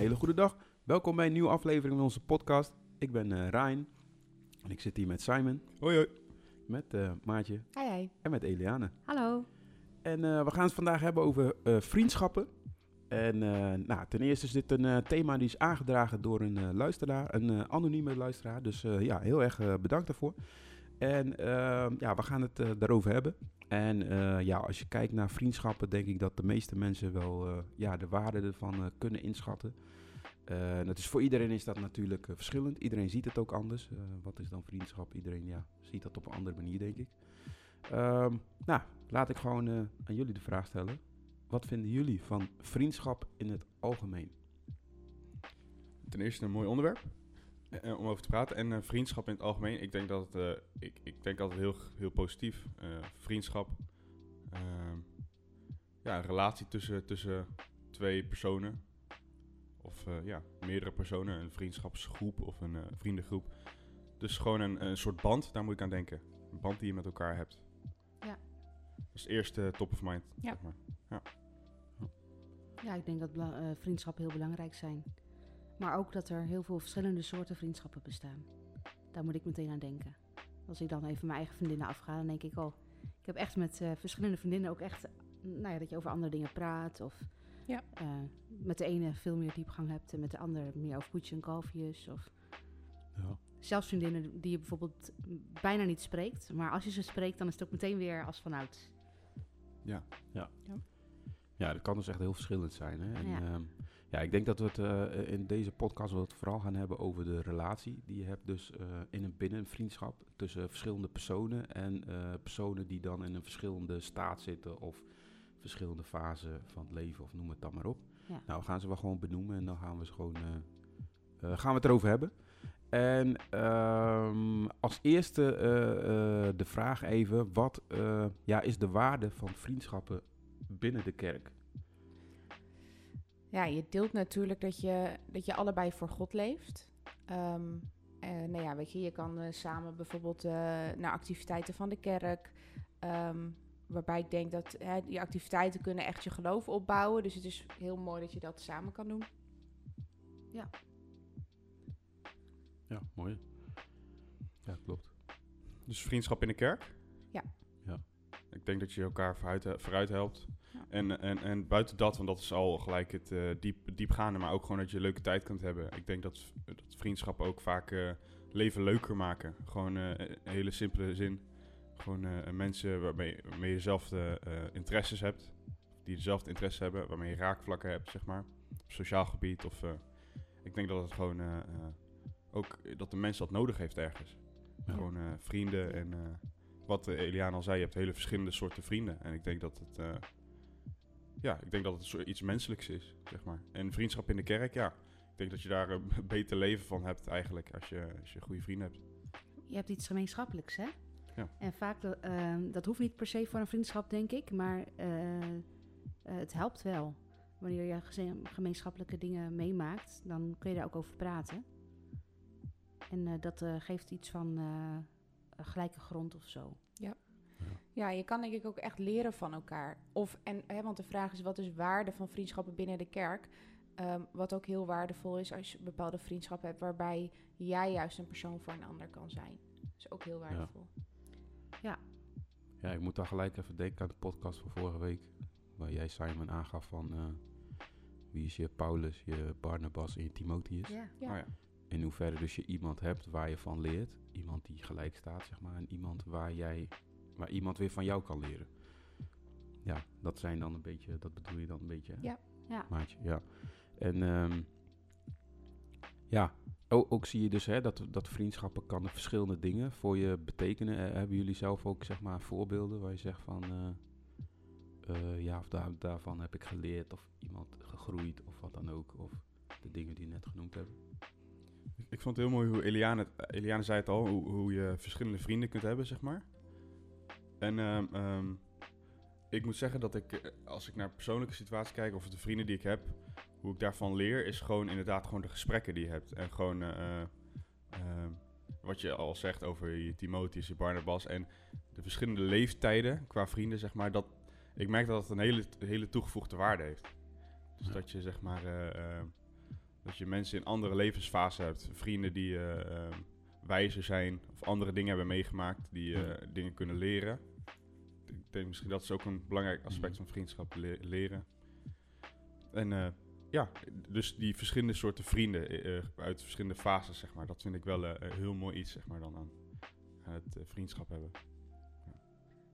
hele goede dag. Welkom bij een nieuwe aflevering van onze podcast. Ik ben eh Ryan en ik zit hier met Simon, Hoi hoi. met eh, Maatje Hi, hi. en met Eliane. Hallo. En eh, we gaan het vandaag hebben over eh, vriendschappen. En eh, nou, ten eerste is dit een eh, thema die is aangedragen door een eh, luisteraar, een anonieme luisteraar. Dus eh, ja, heel erg eh, bedankt daarvoor. En ja, we gaan het daarover hebben. En eh, ja, als je kijkt naar vriendschappen, denk ik dat de meeste mensen wel eh, ja, de waarde ervan eh, kunnen inschatten. Dat is, voor iedereen is dat natuurlijk verschillend. Iedereen ziet het ook anders. Wat is dan vriendschap? Iedereen ja, ziet dat op een andere manier, denk ik. Ehm, nou, laat ik gewoon aan jullie de vraag stellen. Wat vinden jullie van vriendschap in het algemeen? Ten eerste een mooi onderwerp eh, om over te praten. En eh, vriendschap in het algemeen. Ik denk dat het, eh, ik, ik denk altijd heel, heel positief. Eh, vriendschap. Ehm, ja, een relatie tussen, tussen twee personen. Of eh, ja, meerdere personen. Een vriendschapsgroep of een eh, vriendengroep. Dus gewoon een, een soort band, daar moet ik aan denken. Een band die je met elkaar hebt. Ja. Dat is eerst eh, top of mind, Ja. zeg maar. Ja, ik denk dat eh, vriendschappen heel belangrijk zijn. Maar ook dat er heel veel verschillende soorten vriendschappen bestaan. Daar moet ik meteen aan denken. Als ik dan even mijn eigen vriendinnen afga, dan denk ik, oh, ik heb echt met eh, verschillende vriendinnen ook echt, nou ja, dat je over andere dingen praat. Of Ja. eh, met de ene veel meer diepgang hebt en met de andere meer over koetjes en kalfjes. Of Ja. zelfs vriendinnen die je bijvoorbeeld bijna niet spreekt. Maar als je ze spreekt, dan is het ook meteen weer als vanouds. Ja. Ja, dat kan dus echt heel verschillend zijn. Hè? En, Ja. ja. Ja, ik denk dat we het eh, in deze podcast wel het vooral gaan hebben over de relatie die je hebt dus eh, in een binnen een vriendschap tussen verschillende personen en eh, personen die dan in een verschillende staat zitten of verschillende fasen van het leven of noem het dan maar op. Ja. Nou, we gaan ze wel gewoon benoemen en dan gaan we ze gewoon gaan we het erover hebben. En ehm, als eerste de vraag even, wat ja, is de waarde van vriendschappen binnen de kerk? Ja, je deelt natuurlijk dat je, dat je allebei voor God leeft. Ehm eh, nou ja, weet je, je kan eh, samen bijvoorbeeld eh, naar activiteiten van de kerk. ehm, waarbij ik denk dat hè, die activiteiten kunnen echt je geloof opbouwen. Dus het is heel mooi dat je dat samen kan doen. Ja, mooi. Ja, klopt. Dus vriendschap in de kerk? Ja. Ja. Ik denk dat je elkaar vooruit, vooruit helpt. En, en, en buiten dat, want dat is al gelijk het eh, diep, diepgaande, maar ook gewoon dat je een leuke tijd kunt hebben. Ik denk dat, dat vriendschappen ook vaak eh, leven leuker maken. Gewoon eh, een hele simpele zin. Gewoon mensen waarmee, waarmee je dezelfde interesses hebt. Die dezelfde interesses hebben, waarmee je raakvlakken hebt, zeg maar. Op sociaal gebied. Of, ik denk dat het gewoon ook dat de mens dat nodig heeft ergens. Ja. Gewoon vrienden en wat Eliane al zei, je hebt hele verschillende soorten vrienden. En ik denk dat het, ja, ik denk dat het iets menselijks is, zeg maar. En vriendschap in de kerk, ja. Ik denk dat je daar een beter leven van hebt eigenlijk als je, als je goede vrienden hebt. Je hebt iets gemeenschappelijks, hè? Ja. En vaak, dat, ehm, dat hoeft niet per se voor een vriendschap, denk ik, maar eh, eh, het helpt wel. Wanneer je gemeenschappelijke dingen meemaakt, dan kun je daar ook over praten. En eh, dat eh, geeft iets van eh, gelijke grond of zo. Ja, je kan denk ik ook echt leren van elkaar. Of, en, hè, want de vraag is, wat is waarde van vriendschappen binnen de kerk? Ehm, wat ook heel waardevol is als je bepaalde vriendschappen hebt... waarbij jij juist een persoon voor een ander kan zijn. Dat is ook heel waardevol. Ja, ik moet dan gelijk even denken aan de podcast van vorige week. Waar jij Simon aangaf van eh, wie is je Paulus, je Barnabas en je Timotheus. Ja. Ja. Oh ja. In hoeverre dus je iemand hebt waar je van leert. Iemand die gelijk staat, zeg maar. En iemand waar jij, waar iemand weer van jou kan leren. Ja, dat zijn dan een beetje, dat bedoel je dan een beetje. hè? Ja. Ja. Maatje, ja. En ehm, ja, ook, ook zie je dus hè, dat, dat vriendschappen kan verschillende dingen voor je betekenen. Eh, hebben jullie zelf ook zeg maar voorbeelden waar je zegt van... eh, eh, ja, of daar, daarvan heb ik geleerd of iemand gegroeid of wat dan ook. Of de dingen die je net genoemd hebt. Ik vond het heel mooi hoe Eliane, Eliane zei het al, hoe, hoe je verschillende vrienden kunt hebben, zeg maar. En ehm, ehm, ik moet zeggen dat ik, eh, als ik naar persoonlijke situaties kijk, of de vrienden die ik heb, hoe ik daarvan leer, is gewoon inderdaad gewoon de gesprekken die je hebt. En gewoon eh, eh, ehm, wat je al zegt over je Timotheus, je Barnabas en de verschillende leeftijden qua vrienden, zeg maar. Dat, ik merk dat het een hele, hele toegevoegde waarde heeft. Dus Ja. dat je zeg maar... Dat je mensen in andere levensfasen hebt. Vrienden die wijzer zijn of andere dingen hebben meegemaakt, die dingen kunnen leren. Ik denk misschien dat is ook een belangrijk aspect van vriendschap, le- leren. En eh, ja, dus die verschillende soorten vrienden eh, eh, uit verschillende fases, zeg maar. Dat vind ik wel een heel mooi iets, zeg maar, dan aan, aan het vriendschap hebben.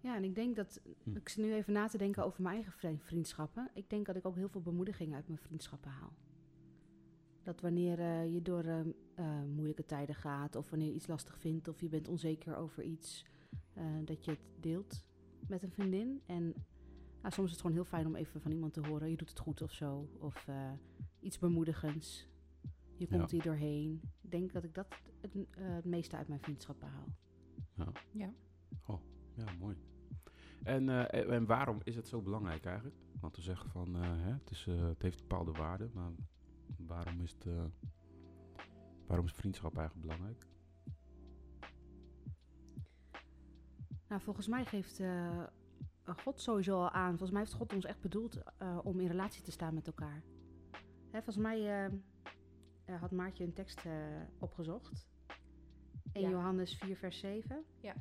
Ja, en ik denk dat, Hm. ik zit nu even na te denken over mijn eigen vri- vriendschappen. Ik denk dat ik ook heel veel bemoediging uit mijn vriendschappen haal. Dat wanneer je door eh, eh, moeilijke tijden gaat, of wanneer je iets lastig vindt, of je bent onzeker over iets, dat je het deelt met een vriendin. En nou, soms is het gewoon heel fijn om even van iemand te horen, je doet het goed of zo, of eh, iets bemoedigends. Je komt Ja. hier doorheen. Ik denk dat ik dat het, eh, het meeste uit mijn vriendschappen haal. Ja. Ja, mooi. En, eh, en- waarom is het zo belangrijk eigenlijk? Want we zeggen van, eh, hè, het, is, eh, het heeft bepaalde waarden, maar waarom is, het, waarom is vriendschap eigenlijk belangrijk? Nou, volgens mij geeft eh, God sowieso al aan. Volgens mij heeft God ons echt bedoeld eh, om in relatie te staan met elkaar. Hè, volgens mij eh, had Maartje een tekst opgezocht. In Ja. Johannes 4, vers 7. Ja.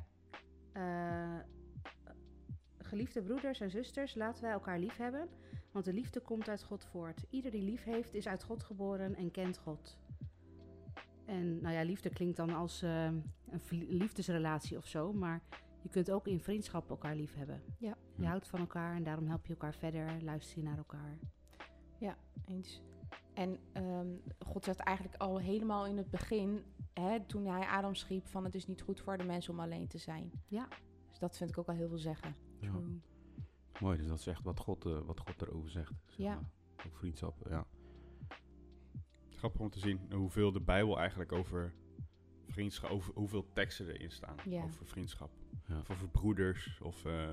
Geliefde broeders en zusters, laten wij elkaar lief hebben. Want de liefde komt uit God voort. Ieder die lief heeft, is uit God geboren en kent God. En nou ja, liefde klinkt dan als een liefdesrelatie of zo. Maar je kunt ook in vriendschap elkaar lief hebben. Ja. Je houdt van elkaar en daarom help je elkaar verder. Luister je naar elkaar. Eens. En ehm, God zegt eigenlijk al helemaal in het begin, hè, toen hij Adam schiep, van het is niet goed voor de mensen om alleen te zijn. Ja. Dus dat vind ik ook al heel veel zeggen. Ja. Mooi, dus dat is echt wat God, eh, wat God erover zegt. Zeg Ja. maar. Over vriendschap, ja. Grappig om te zien hoeveel de Bijbel eigenlijk over vriendschap, over hoeveel teksten erin staan Ja. over vriendschap. Of over broeders. Of, eh.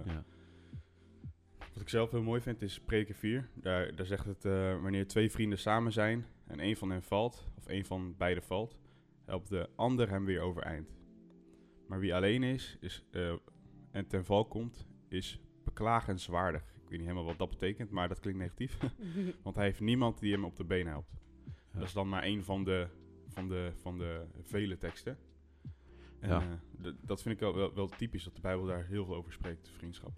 Wat ik zelf heel mooi vind is Preken 4. Daar, daar zegt het, eh, wanneer twee vrienden samen zijn en een van hen valt, of een van beiden valt, helpt de ander hem weer overeind. Maar wie alleen is, is eh, en ten val komt, is beklagenswaardig. Ik weet niet helemaal wat dat betekent, maar dat klinkt negatief. Want hij heeft niemand die hem op de been helpt. Ja. Dat is dan maar één van de, van de, van de vele teksten. En Ja. eh, d- dat vind ik wel, wel, wel typisch, dat de Bijbel daar heel veel over spreekt, vriendschap.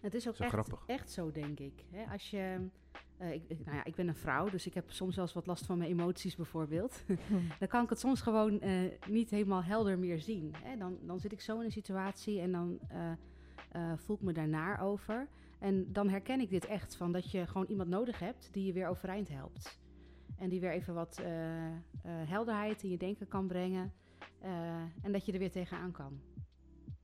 Het is ook echt, grappig. echt zo, denk ik. Hè, als je, eh, ik, ik- nou ja, ik ben een vrouw, dus ik heb soms wel eens wat last van mijn emoties bijvoorbeeld. dan kan ik het soms gewoon eh, niet helemaal helder meer zien. Hè. Dan, dan zit ik zo in een situatie en dan eh, eh, voel ik me daarnaar over. En dan herken ik dit echt, van dat je gewoon iemand nodig hebt die je weer overeind helpt. En die weer even wat eh, eh, helderheid in je denken kan brengen. Eh, en dat je er weer tegenaan kan.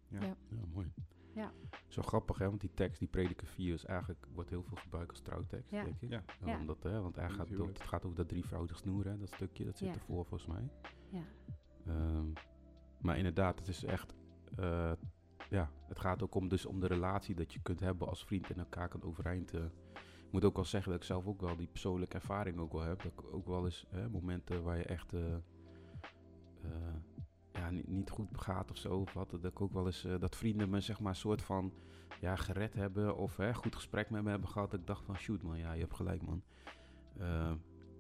Ja, mooi. Ja. Zo grappig, hè? Want die tekst, die prediker 4, is eigenlijk, wordt heel veel gebruikt als trouwtekst, Ja. denk ik. Ja. Ja. Omdat, hè, want hij gaat, het gaat over dat drievoudig snoer, hè? Dat stukje, dat zit Ja. ervoor volgens mij. Ja. Ehm, maar inderdaad, het is echt... eh, ja, het gaat ook om, dus om de relatie dat je kunt hebben als vriend en elkaar kan overeind... eh. ik moet ook wel zeggen dat ik zelf ook wel die persoonlijke ervaring ook wel heb. Dat ik ook wel eens hè, momenten waar je echt... eh, eh, ja, niet, niet goed gaat of zo. Of wat, dat ik ook wel eens eh, dat vrienden me zeg maar een soort van ja, gered hebben of hè, goed gesprek met me hebben gehad. Dat ik dacht van shoot man, ja, je hebt gelijk man. Eh,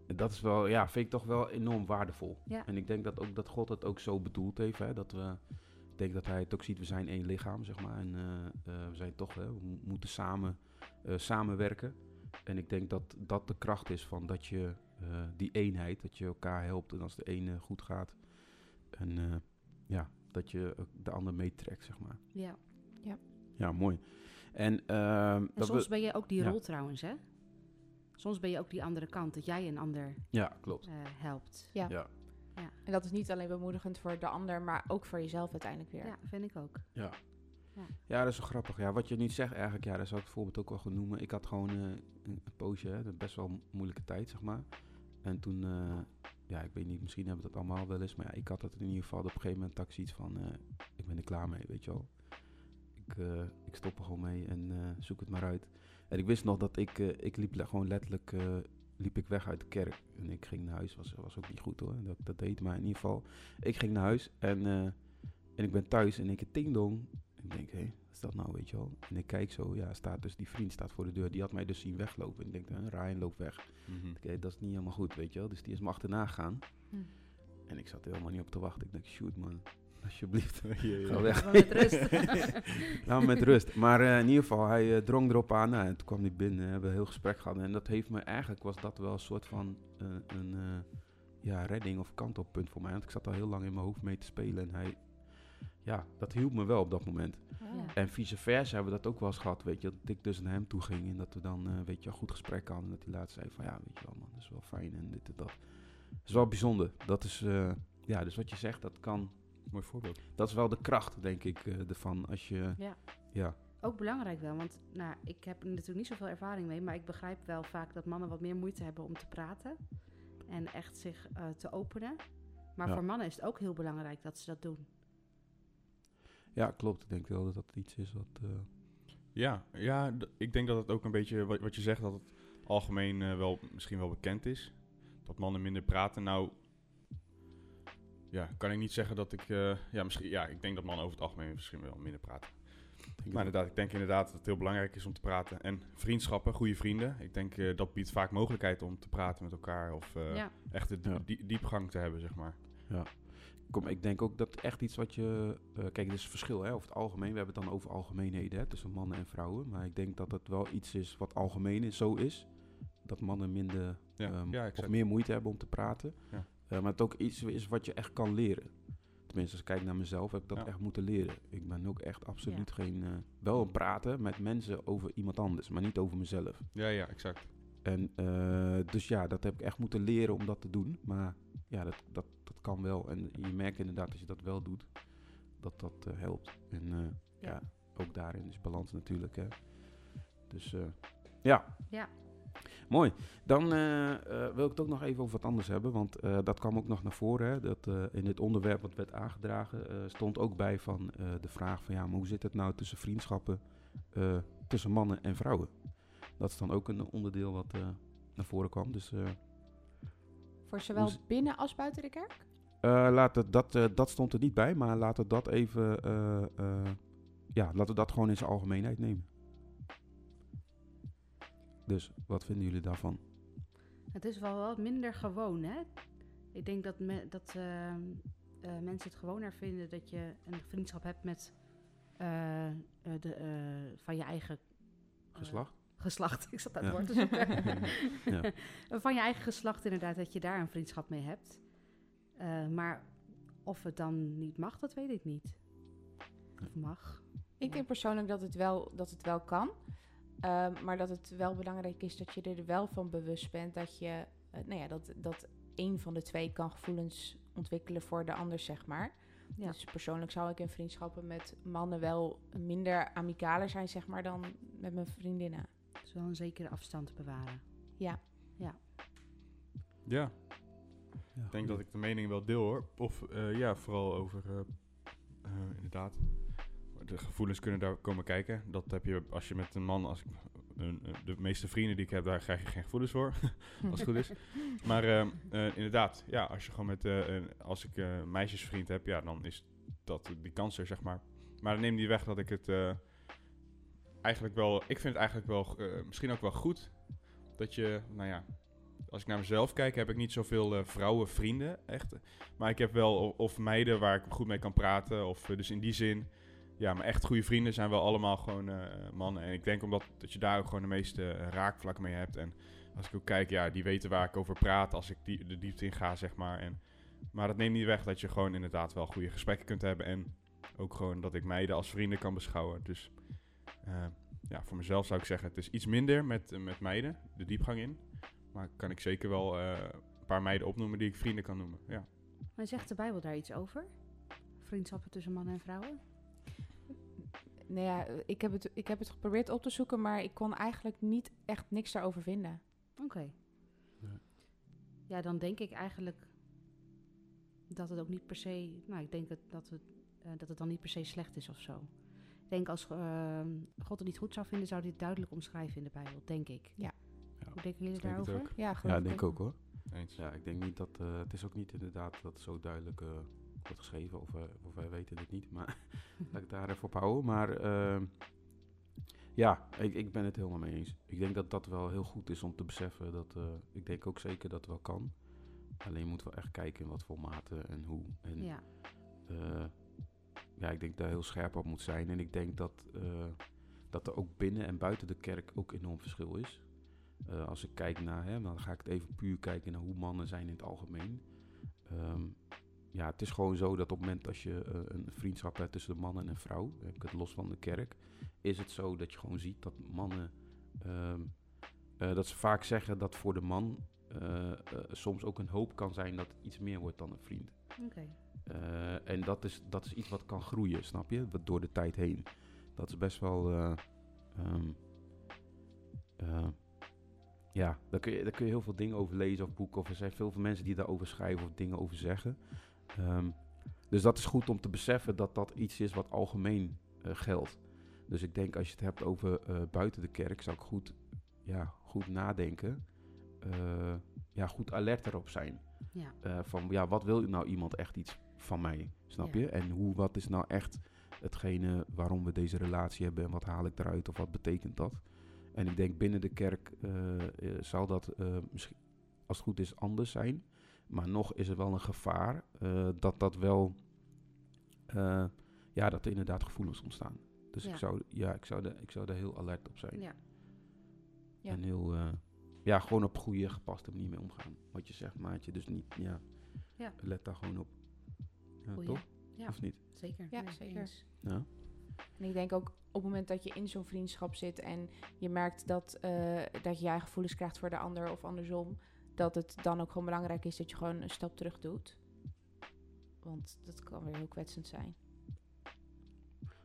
dat is wel, ja, vind ik toch wel enorm waardevol. Ja. En ik denk dat ook dat God het ook zo bedoeld heeft. Hè, dat we, ik denk dat hij het ook ziet, we zijn één lichaam, zeg maar. En eh, we zijn toch, hè, we mo- moeten samen samenwerken. En ik denk dat dat de kracht is van dat je die eenheid, dat je elkaar helpt. En als de ene goed gaat, en eh, ja, dat je ook de ander meetrekt, zeg maar. Ja. Ja, mooi. En, ehm, En dat soms we, ben je ook die ja. rol trouwens, hè? Soms ben je ook die andere kant, dat jij een ander ja, klopt. eh, helpt. Ja. Ja. En dat is niet alleen bemoedigend voor de ander, maar ook voor jezelf uiteindelijk weer. Ja, vind ik ook. Ja. Ja. Ja, dat is wel grappig. Ja, wat je niet zegt eigenlijk, ja, dat zou ik het voorbeeld ook wel gaan noemen. Ik had gewoon eh, een, een poosje, hè, best wel een moeilijke tijd, zeg maar. En toen, eh, ja, ik weet niet, misschien hebben we dat allemaal wel eens, maar ja, ik had het in ieder geval op een gegeven moment had van, eh, ik ben er klaar mee, weet je wel. Ik, eh, ik stop er gewoon mee en eh, zoek het maar uit. En ik wist nog dat ik, ik liep gewoon letterlijk, liep ik weg uit de kerk. En ik ging naar huis, was, was ook niet goed hoor, dat dat deed. Maar in ieder geval, ik ging naar huis en, en ik ben thuis en ik ting dong. Ik denk, hé, wat is dat nou, weet je wel? En ik kijk zo, ja, staat dus die vriend staat voor de deur. Die had mij dus zien weglopen. En ik denk, hè, Ryan loopt weg. Mhm. Oké, dat is niet helemaal goed, weet je wel? Dus die is me achterna gegaan. Hm. En ik zat er helemaal niet op te wachten. Ik denk, shoot man, alsjeblieft. Ja, ja. Ga weg. Laat me met rust. Nou, met rust. Maar eh, in ieder geval, hij eh, drong erop aan. Nou, en toen kwam hij binnen. We hebben een heel gesprek gehad. En dat heeft me eigenlijk, was dat wel een soort van eh, een eh, ja, redding of kantelpunt voor mij. Want ik zat al heel lang in mijn hoofd mee te spelen. En hij, ja, dat hielp me wel op dat moment. Ja. En vice versa hebben we dat ook wel eens gehad, weet je. Dat ik dus naar hem toe ging en dat we dan, eh, weet je, een goed gesprek hadden. En dat hij later zei van, ja, weet je wel man, dat is wel fijn en dit en dat. Dat is wel bijzonder. Dat is, eh, ja, dus wat je zegt, dat kan, Mooi voorbeeld. dat is wel de kracht, denk ik, eh, ervan. Als je, Ja. ja, Ook belangrijk wel, want nou, ik heb er natuurlijk niet zoveel ervaring mee, maar ik begrijp wel vaak dat mannen wat meer moeite hebben om te praten en echt zich eh, te openen. Maar Ja. voor mannen is het ook heel belangrijk dat ze dat doen. Ja, klopt. Ik denk wel dat dat iets is wat, eh, Ja, ja ik denk dat het ook een beetje, wat, wat je zegt, dat het algemeen eh, wel misschien wel bekend is. Dat mannen minder praten. Nou, ja, kan ik niet zeggen dat ik, eh, ja, misschien, ja, ik denk dat mannen over het algemeen misschien wel minder praten. denk Maar inderdaad, ik denk inderdaad dat het heel belangrijk is om te praten. En vriendschappen, goede vrienden. Ik denk eh, dat biedt vaak mogelijkheid om te praten met elkaar. Of eh, ja. echt de Ja. die- diepgang te hebben, zeg maar. Kom, ik denk ook dat echt iets wat je. eh, kijk, er is verschil hè, over het algemeen. We hebben het dan over algemeenheden hè, tussen mannen en vrouwen. Maar ik denk dat het wel iets is wat algemeen is, zo is. Dat mannen minder Ja, ehm, ja of meer moeite hebben om te praten. Ja. Eh, maar het ook iets is wat je echt kan leren. Tenminste, als ik kijk naar mezelf, heb ik dat Ja. echt moeten leren. Ik ben ook echt absoluut Ja. geen. eh, wel een praten met mensen over iemand anders, maar niet over mezelf. Ja, ja, exact. En eh, dus ja, dat heb ik echt moeten leren om dat te doen. Maar ja, dat, dat, dat kan wel. En je merkt inderdaad als je dat wel doet, dat dat eh, helpt. En eh, ja. Ja. ook daarin is balans natuurlijk. Hè. Dus ja. Ja. Mooi. Dan wil ik het ook nog even over wat anders hebben. Want dat kwam ook nog naar voren. Hè, dat in dit onderwerp wat werd aangedragen, stond ook bij van de vraag van ja, maar hoe zit het nou tussen vriendschappen tussen mannen en vrouwen? Dat is dan ook een onderdeel wat eh, naar voren kwam. Dus eh, Voor zowel binnen als buiten de kerk? eh, laat het, dat, eh, dat stond er niet bij, maar laten we dat even. eh, eh, ja, laten we dat gewoon in zijn algemeenheid nemen. Dus wat vinden jullie daarvan? Het is wel wat minder gewoon, hè? Ik denk dat, me- dat mensen het gewoner vinden dat je een vriendschap hebt met eh, eh, de, eh, van je eigen Geslacht? Geslacht. Ik zat aan Ja. het woord te zoeken. Ja. Van je eigen geslacht inderdaad, dat je daar een vriendschap mee hebt. Eh, maar of het dan niet mag, dat weet ik niet. Of mag. Ik denk persoonlijk dat het wel, dat het wel kan. Ehm, maar dat het wel belangrijk is dat je er wel van bewust bent dat je, eh, nou ja, dat, dat een van de twee kan gevoelens ontwikkelen voor de ander, zeg maar. Ja. Dus persoonlijk zou ik in vriendschappen met mannen wel minder amicaler zijn, zeg maar, dan met mijn vriendinnen. Wel een zekere afstand bewaren. Ja. Ja, Ja, ik denk dat ik de mening wel deel hoor. Of eh, ja, vooral over eh, eh, inderdaad. De gevoelens kunnen daar komen kijken. Dat heb je als je met een man, als ik, een- een- de meeste vrienden die ik heb, daar krijg je geen gevoelens voor. als het goed is. Maar inderdaad, ja, als je gewoon met, eh, een- als ik eh, een meisjesvriend heb, ja, dan is dat die kans er, zeg maar. Maar dat neemt niet weg dat ik het eh, eigenlijk wel, ik vind het eigenlijk wel, eh, misschien ook wel goed dat je, nou ja, als ik naar mezelf kijk, heb ik niet zoveel eh vrouwenvrienden, echt. Maar ik heb wel of meiden waar ik goed mee kan praten, of eh, dus in die zin, ja, mijn echt goede vrienden zijn wel allemaal gewoon mannen. En ik denk omdat dat je daar ook gewoon de meeste raakvlakken mee hebt. En als ik ook kijk, ja, die weten waar ik over praat als ik die, de diepte in ga, zeg maar. En, maar dat neemt niet weg dat je gewoon inderdaad wel goede gesprekken kunt hebben. En ook gewoon dat ik meiden als vrienden kan beschouwen. Dus eh, ja, voor mezelf zou ik zeggen, het is iets minder met, eh, met meiden, de diepgang in. Maar kan ik zeker wel eh, een paar meiden opnoemen die ik vrienden kan noemen. Ja. Maar zegt de Bijbel daar iets over? Vriendschappen tussen mannen en vrouwen? Nou ja, ik heb, het, ik heb het geprobeerd op te zoeken, maar ik kon eigenlijk niet echt niks daarover vinden. Oké. Ja. Ja, dan denk ik eigenlijk dat het ook niet per se... Nou, ik denk dat, dat, het, eh, dat het dan niet per se slecht is of zo. Ik denk als ehm, God het niet goed zou vinden, zou hij het duidelijk omschrijven in de Bijbel, denk ik. Ja. Ja. Hoe denken jullie denk daarover? Ja, Ja, denk ik ook hoor. Eens. Ja, ik denk niet dat, eh, het is ook niet inderdaad dat zo duidelijk eh, wordt geschreven, of, of wij weten het niet, maar laat ik daar even op houden. Maar ehm, ja, ik, ik ben het helemaal mee eens. Ik denk dat dat wel heel goed is om te beseffen. Dat, eh, ik denk ook zeker dat het wel kan. Alleen moeten we echt kijken in wat voor mate en hoe. En, Ja, ja, ik denk dat daar heel scherp op moet zijn. En ik denk dat, eh, dat er ook binnen en buiten de kerk ook enorm verschil is. Eh, als ik kijk naar, hè, dan ga ik het even puur kijken naar hoe mannen zijn in het algemeen. Ehm, ja, het is gewoon zo dat op het moment als je eh, een vriendschap hebt tussen de man en een vrouw, heb ik het los van de kerk, is het zo dat je gewoon ziet dat mannen, ehm, eh, dat ze vaak zeggen dat voor de man soms ook een hoop kan zijn dat iets meer wordt dan een vriend. oké. Eh, en dat is, dat is iets wat kan groeien, snap je? Wat door de tijd heen. Dat is best wel. eh, ehm, eh, ja, daar kun, je, daar kun je heel veel dingen over lezen of boeken. Of er zijn veel, veel mensen die daarover schrijven of dingen over zeggen. Ehm, dus dat is goed om te beseffen dat dat iets is wat algemeen geldt. Dus ik denk als je het hebt over buiten de kerk, zou ik goed, ja, goed nadenken. Ja, goed alert erop zijn. Ja, van ja, wat wil nou iemand echt iets van mij? Snap Ja. je? En hoe, wat is nou echt hetgene waarom we deze relatie hebben en wat haal ik eruit of wat betekent dat? En ik denk binnen de kerk eh, zal dat eh, misschien, als het goed is, anders zijn. Maar nog is er wel een gevaar dat dat wel, ja, dat er inderdaad gevoelens ontstaan. Dus Ja. ik, zou, ja, ik, zou de, ik zou daar heel alert op zijn. ja. Ja. En heel, ja, gewoon op goede, gepaste manier mee omgaan. Wat je zegt, maatje. Dus niet, Ja. let daar gewoon op. Ja, Goeie. toch? Ja. Of niet? zeker. Ja, Nee, zeker. eens. Ja. En ik denk ook op het moment dat je in zo'n vriendschap zit en je merkt dat, eh, dat jij gevoelens krijgt voor de ander of andersom, dat het dan ook gewoon belangrijk is dat je gewoon een stap terug doet. Want dat kan weer heel kwetsend zijn.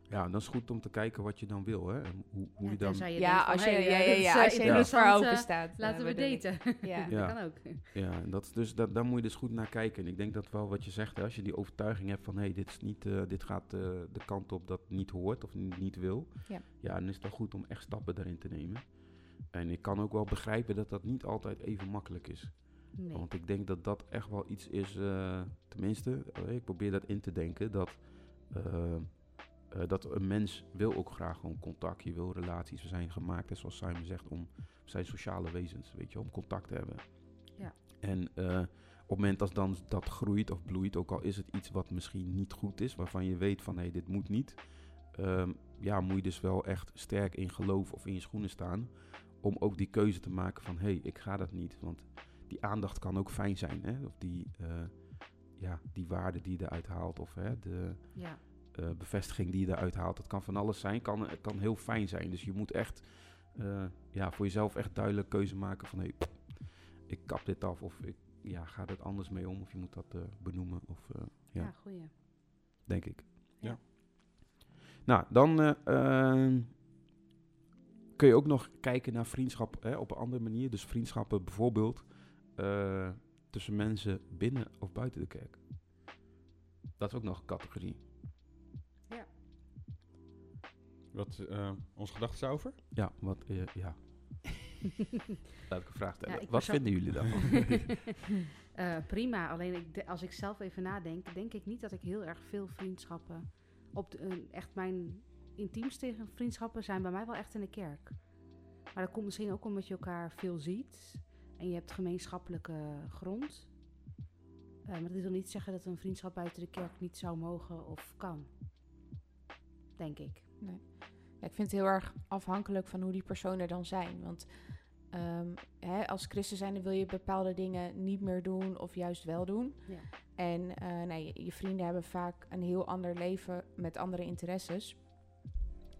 Ja, en dat is goed om te kijken wat je dan wil. Hè? En hoe, hoe Ja, je dan... je ja, als je, hey, ja, eh, ja, is, als eh, je er niet voor interessant, open eh, staat. Laten we daten. Ja. Ja. Dat kan ook. Ja, en dat, dus dat, daar moet je dus goed naar kijken. En ik denk dat wel wat je zegt, hè, als je die overtuiging hebt van... hé, hey, dit, is niet, eh, dit gaat eh, de kant op dat niet hoort of niet, wil... Ja. ja, dan is het wel goed om echt stappen daarin te nemen. En ik kan ook wel begrijpen dat dat niet altijd even makkelijk is. Nee. Want ik denk dat dat echt wel iets is, eh, tenminste, eh, ik probeer dat in te denken, dat, eh, dat een mens wil ook graag gewoon contact, je wil relaties. We zijn gemaakt, zoals Simon zegt, om, we zijn sociale wezens, weet je, om contact te hebben. Ja. En eh, op het moment als dan dat groeit of bloeit, ook al is het iets wat misschien niet goed is, waarvan je weet van, hé, dit moet niet, ehm, ja, moet je dus wel echt sterk in geloof of in je schoenen staan, om ook die keuze te maken van, hé, hey, ik ga dat niet, want die aandacht kan ook fijn zijn. Hè? Of die, eh, ja, die waarde die je eruit haalt. Of hè, de Ja, eh, bevestiging die je eruit haalt. Dat kan van alles zijn. Kan, het kan heel fijn zijn. Dus je moet echt eh, ja, voor jezelf echt duidelijk keuze maken van... Hey, ik kap dit af of ik ja, ga er anders mee om. Of je moet dat eh, benoemen. Of, eh, Ja. ja. goeie. denk ik. Ja. Nou, dan eh, ehm, kun je ook nog kijken naar vriendschap hè, op een andere manier. Dus vriendschappen bijvoorbeeld eh, tussen mensen binnen of buiten de kerk. Dat is ook nog een categorie. Wat eh onze gedachten over? Ja, wat, eh, ja. Laat ik een vraag stellen. Ja, ik wat vinden jullie daarvan? Eh, prima, alleen ik als ik zelf even nadenk, denk ik niet dat ik heel erg veel vriendschappen op de, echt mijn intiemste vriendschappen zijn bij mij wel echt in de kerk. Maar dat komt misschien ook omdat je elkaar veel ziet en je hebt gemeenschappelijke grond. Eh, maar dat wil niet zeggen dat een vriendschap buiten de kerk niet zou mogen of kan. Denk ik. Ja, ik vind het heel erg afhankelijk van hoe die personen dan zijn. Want ehm, hè, als christen zijnde wil je bepaalde dingen niet meer doen of juist wel doen. Ja. En nee, je- je vrienden hebben vaak een heel ander leven met andere interesses.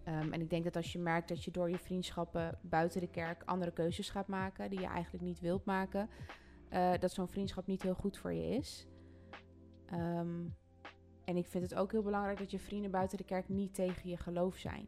Ehm, en ik denk dat als je merkt dat je door je vriendschappen buiten de kerk andere keuzes gaat maken die je eigenlijk niet wilt maken, eh, dat zo'n vriendschap niet heel goed voor je is. Ehm, en ik vind het ook heel belangrijk dat je vrienden buiten de kerk niet tegen je geloof zijn.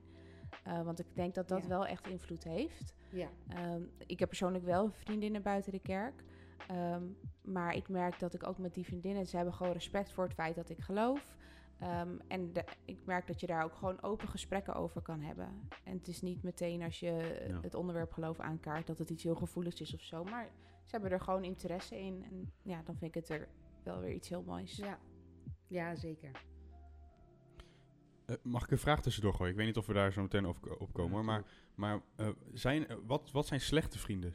Eh, want ik denk dat dat Ja. wel echt invloed heeft. Ja. Ehm, ik heb persoonlijk wel vriendinnen buiten de kerk. Ehm, maar ik merk dat ik ook met die vriendinnen, ze hebben gewoon respect voor het feit dat ik geloof. Ehm, en de- ik merk dat je daar ook gewoon open gesprekken over kan hebben. En het is niet meteen als je eh, Ja. het onderwerp geloof aankaart dat het iets heel gevoeligs is of zo. Maar ze hebben er gewoon interesse in. En ja, dan vind ik het er wel weer iets heel moois. Ja. Ja, zeker. Eh, mag ik een vraag tussendoor gooien? Ik weet niet of we daar zo meteen op, op komen, hoor, maar, maar eh, zijn, eh, wat, wat zijn slechte vrienden?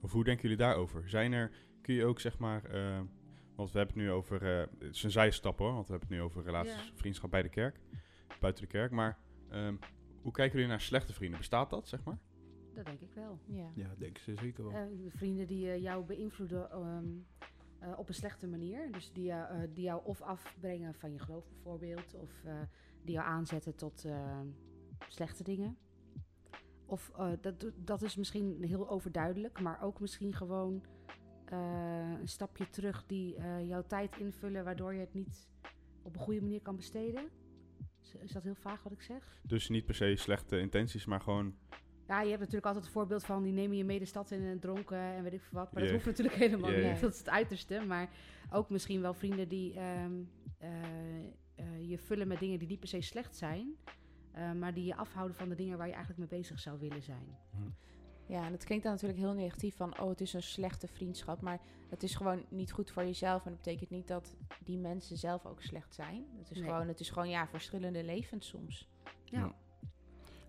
Of hoe denken jullie daarover? Zijn er, kun je ook zeg maar, eh, want we hebben het nu over, eh, het is een zijstap hoor, want we hebben het nu over relaties, Ja. vriendschap bij de kerk, buiten de kerk, maar ehm, hoe kijken jullie naar slechte vrienden? Bestaat dat, zeg maar? Dat denk ik wel. Ja. Ja, denk ze zeker wel. Eh, vrienden die jou beïnvloeden ehm, eh, op een slechte manier. Dus die, die jou of afbrengen van je geloof bijvoorbeeld. Of eh, die jou aanzetten tot eh, slechte dingen. Of eh, dat, dat is misschien heel overduidelijk. Maar ook misschien gewoon eh, een stapje terug die jouw tijd invullen. Waardoor je het niet op een goede manier kan besteden. Is, is dat heel vaag wat ik zeg? Dus niet per se slechte intenties, maar gewoon, Ja, je hebt natuurlijk altijd het voorbeeld van die nemen je mee de stad in en dronken en weet ik veel wat. Maar dat hoeft natuurlijk helemaal niet. Dat is het uiterste. Maar ook misschien wel vrienden die ehm, eh, eh, je vullen met dingen die niet per se slecht zijn. eh, maar die je afhouden van de dingen waar je eigenlijk mee bezig zou willen zijn. Ja, en het klinkt dan natuurlijk heel negatief van, oh, het is een slechte vriendschap. Maar het is gewoon niet goed voor jezelf. En dat betekent niet dat die mensen zelf ook slecht zijn. Het is, Nee. gewoon, het is gewoon, ja, verschillende levens soms. Ja. Ja.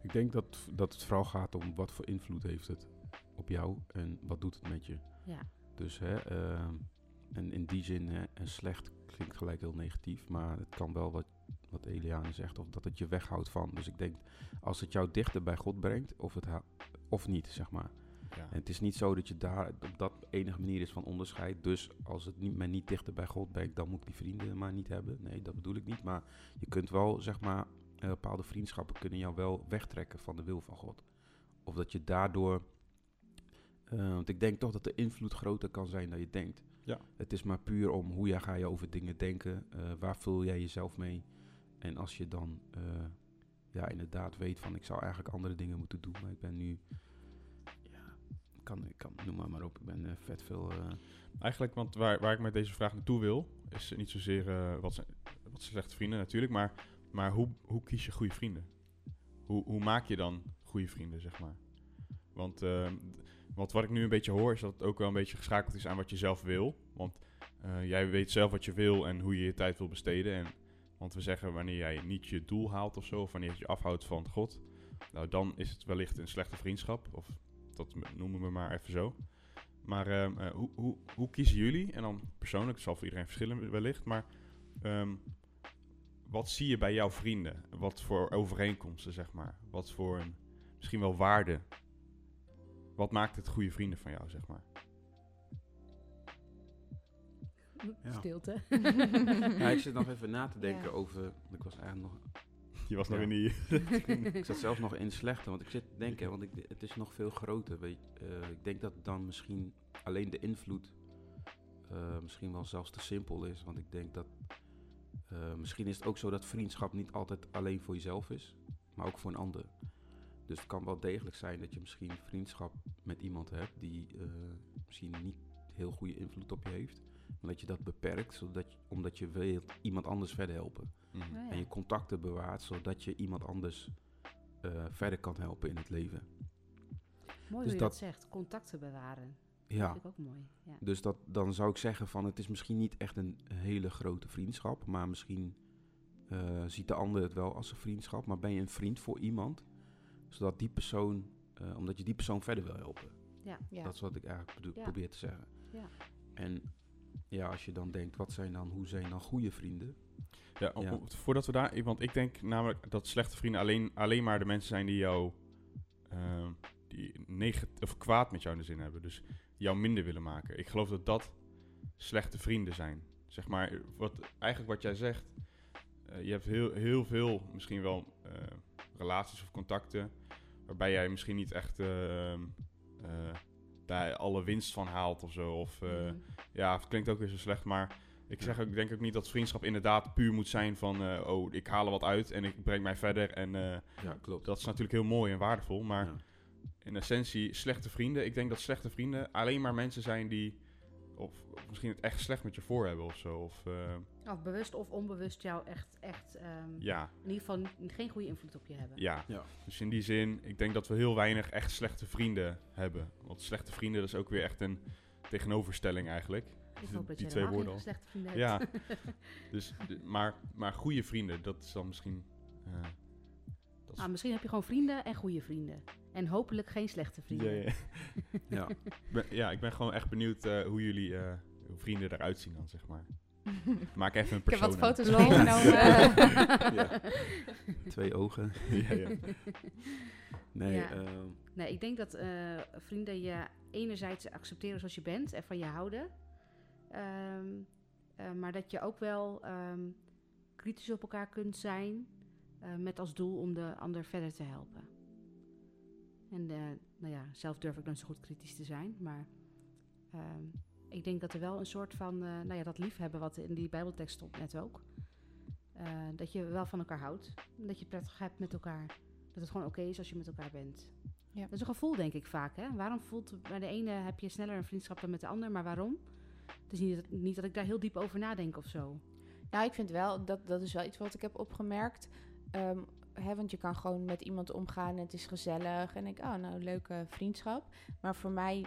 Ik denk dat, dat het vooral gaat om wat voor invloed heeft het op jou en wat doet het met je. Ja. Dus hè, ehm, en in die zin, hè, en slecht klinkt gelijk heel negatief, maar het kan wel wat, wat Eliane zegt, of dat het je weghoudt van. Dus ik denk, als het jou dichter bij God brengt, of, het of niet, zeg maar. ja. En het is niet zo dat je daar op dat enige manier is van onderscheid. Dus als het niet, mij niet dichter bij God brengt, dan moet ik die vrienden maar niet hebben. Nee, dat bedoel ik niet. Maar je kunt wel, zeg maar, eh, bepaalde vriendschappen kunnen jou wel wegtrekken van de wil van God. Of dat je daardoor. eh, want ik denk toch dat de invloed groter kan zijn dan je denkt. Ja. Het is maar puur om hoe jij ga je over dingen denken. eh, waar vul jij jezelf mee? En als je dan eh, ja, inderdaad weet van ik zou eigenlijk andere dingen moeten doen. Maar ik ben nu ja, kan, ik kan, noem maar maar op. Ik ben eh, vet veel. Eigenlijk, want waar, waar ik met deze vraag naartoe wil, is niet zozeer wat, zijn, wat zijn slechte vrienden natuurlijk, maar, maar hoe, hoe kies je goede vrienden? Hoe, hoe maak je dan goede vrienden, zeg maar? Want, ehm, want wat ik nu een beetje hoor, is dat het ook wel een beetje geschakeld is aan wat je zelf wil. Want eh, jij weet zelf wat je wil en hoe je je tijd wil besteden. En, want we zeggen, wanneer jij niet je doel haalt of zo, of wanneer je afhoudt van God, nou dan is het wellicht een slechte vriendschap. Of dat noemen we maar even zo. Maar ehm, eh, hoe, hoe, hoe kiezen jullie? En dan persoonlijk, zal voor iedereen verschillen wellicht, maar ehm, wat zie je bij jouw vrienden? Wat voor overeenkomsten, zeg maar? Wat voor misschien wel waarde? Wat maakt het goede vrienden van jou, zeg maar? Ja. Stilte. ja, ik zit nog even na te denken Ja. over. Ik was eigenlijk nog. Je was nog in die... Ik zat zelfs nog in slechte, want ik zit te denken, want ik, het is nog veel groter. Weet, je. Eh, ik denk dat dan misschien alleen de invloed eh, misschien wel zelfs te simpel is. Want ik denk dat eh, misschien is het ook zo dat vriendschap niet altijd alleen voor jezelf is, maar ook voor een ander. Dus het kan wel degelijk zijn dat je misschien vriendschap met iemand hebt die eh, misschien niet heel goede invloed op je heeft. Maar dat je dat beperkt, zodat je, omdat je wil iemand anders verder helpen. Mhm. Oh ja. En je contacten bewaart, zodat je iemand anders eh, verder kan helpen in het leven. Mooi Dus hoe je dat, dat- zegt. Contacten bewaren. Ja, Dat vind ik ook mooi. Ja. dus dat, dan zou ik zeggen van het is misschien niet echt een hele grote vriendschap, maar misschien eh, ziet de ander het wel als een vriendschap. Maar ben je een vriend voor iemand, zodat die persoon, eh, omdat je die persoon verder wil helpen. Ja. Dat is wat ik eigenlijk Ja. probeer te zeggen. Ja. En ja, als je dan denkt, wat zijn dan, hoe zijn dan goede vrienden? Ja, om- Ja. om- voordat we daar... Want ik denk namelijk dat slechte vrienden alleen, alleen maar de mensen zijn die jou... ehm, die negatief of kwaad met jou in de zin hebben. Dus jou minder willen maken. Ik geloof dat dat slechte vrienden zijn. Zeg maar, wat, eigenlijk wat jij zegt... eh, je hebt heel, heel veel, misschien wel eh, relaties of contacten... waarbij jij misschien niet echt ehm, eh, daar alle winst van haalt of zo. Of, eh, Mhm. ja, het klinkt ook weer zo slecht, maar ik zeg ook, ik denk ook niet dat vriendschap inderdaad puur moet zijn van, eh, oh, ik haal er wat uit en ik breng mij verder. En eh, Ja, klopt. dat is natuurlijk heel mooi en waardevol, maar Ja. in essentie slechte vrienden. Ik denk dat slechte vrienden alleen maar mensen zijn die, of, of misschien het echt slecht met je voor hebben of zo. Of, eh, Of bewust of onbewust jou echt, echt ehm, ja, in ieder geval geen goede invloed op je hebben. ja. Ja. Dus in die zin, ik denk dat we heel weinig echt slechte vrienden hebben. Want slechte vrienden, dat is ook weer echt een tegenoverstelling eigenlijk. Ik hoop dat die je twee woorden al. slechte vrienden hebt. Ja, dus, maar, maar goede vrienden, dat is dan misschien... eh, dat is- Nou, misschien heb je gewoon vrienden en goede vrienden. En hopelijk geen slechte vrienden. ja, ja. Ja. Ik ben- ja, ik ben gewoon echt benieuwd eh, hoe jullie eh, hoe vrienden eruit zien dan, zeg maar. Maak even een Ik heb persoon wat foto's meegenomen. Ja. Twee ogen. ja, ja. Nee, Ja. ehm, Nee, ik denk dat eh, vrienden je enerzijds accepteren zoals je bent en van je houden. Ehm, eh, maar dat je ook wel ehm, kritisch op elkaar kunt zijn. eh, met als doel om de ander verder te helpen. En eh, nou ja, zelf durf ik dan zo goed kritisch te zijn. Maar ehm, ik denk dat er wel een soort van, eh, nou ja, dat liefhebben wat in die Bijbeltekst stond net ook. eh, dat je wel van elkaar houdt. Dat je het prettig hebt met elkaar. Dat het gewoon oké is als je met elkaar bent. Ja. Dat is een gevoel, denk ik vaak. Hè? Waarom voelt bij de ene heb je sneller een vriendschap dan met de ander, maar waarom? Het is niet, dat- niet dat ik daar heel diep over nadenk of zo. Nou, ik vind wel, dat, dat is wel iets wat ik heb opgemerkt. Ehm, hè, want je kan gewoon met iemand omgaan en het is gezellig. En ik, oh, nou, leuke vriendschap. Maar voor mij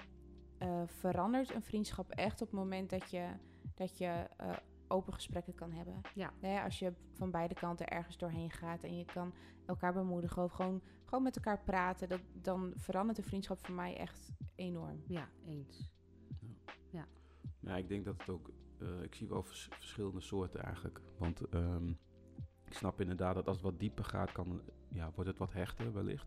eh, verandert een vriendschap echt op het moment dat je, dat je eh, open gesprekken kan hebben. Ja. Als je van beide kanten ergens doorheen gaat en je kan elkaar bemoedigen of gewoon, gewoon met elkaar praten, dat, dan verandert een vriendschap voor mij echt enorm. Ja, eens. Ja, ik denk dat het ook. eh, ik zie wel vers- verschillende soorten eigenlijk. Want ehm, ik snap inderdaad dat als het wat dieper gaat, kan, ja, wordt het wat hechter wellicht.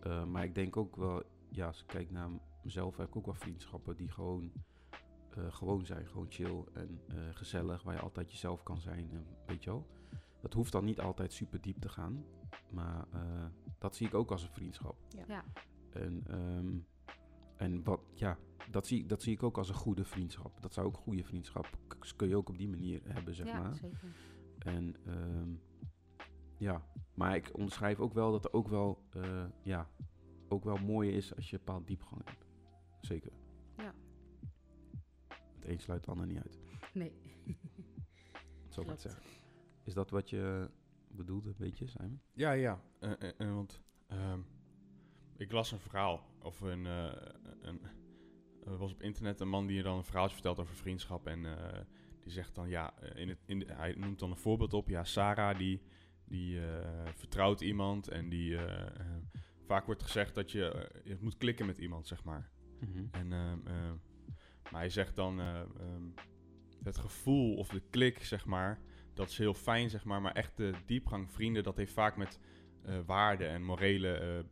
Eh, maar ik denk ook wel, ja, als ik kijk naar mezelf, heb ik ook wel vriendschappen die gewoon, eh, gewoon zijn. Gewoon chill en eh, gezellig, waar je altijd jezelf kan zijn. En, weet je wel. Dat hoeft dan niet altijd super diep te gaan. Maar eh, dat zie ik ook als een vriendschap. Ja, En, ehm, en wat, ja, dat zie, dat zie ik ook als een goede vriendschap. Dat zou ook een goede vriendschap kun je ook op die manier hebben, zeg ja maar. zeker. En ehm, ja, maar ik onderschrijf ook wel dat er ook wel, eh, ja, ook wel mooi is als je een bepaald diepgang hebt. Zeker. Ja. Het een sluit het ander niet uit. Nee. Zo maar Klopt. te zeggen. Is dat wat je bedoelde, een beetje, Simon? Ja, ja. eh, eh, want ehm, ik las een verhaal of een, een er was op internet een man die dan een verhaaltje vertelt over vriendschap en eh, die zegt dan ja, in het, in de, hij noemt dan een voorbeeld op. Ja, Sarah die, die eh, vertrouwt iemand en die eh, eh, vaak wordt gezegd dat je, je moet klikken met iemand, zeg maar. En, ehm, maar hij zegt dan, eh, ehm, het gevoel of de klik, zeg maar, dat is heel fijn, zeg maar. Maar echt de diepgang vrienden, dat heeft vaak met waarden en morele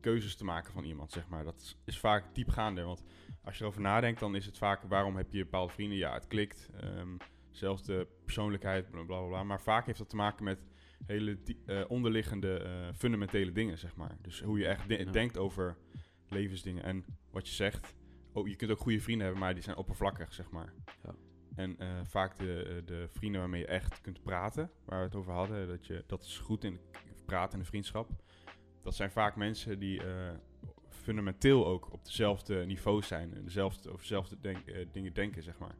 keuzes te maken van iemand, zeg maar. Dat is, is vaak diepgaander, want als je erover nadenkt, dan is het vaak, waarom heb je bepaalde vrienden? Ja, het klikt, ehm zelfde persoonlijkheid, bla, bla, bla. Maar vaak heeft dat te maken met hele eh, onderliggende eh, fundamentele dingen, zeg maar. Dus hoe je echt de- Ja. denkt over levensdingen. En wat je zegt, oh, je kunt ook goede vrienden hebben, maar die zijn oppervlakkig, zeg maar. Ja. En eh, vaak de, de vrienden waarmee je echt kunt praten, waar we het over hadden, dat, je, dat is goed in praten in de vriendschap. Dat zijn vaak mensen die fundamenteel ook op dezelfde niveau zijn en dezelfde, over dezelfde denk- dingen denken, zeg maar.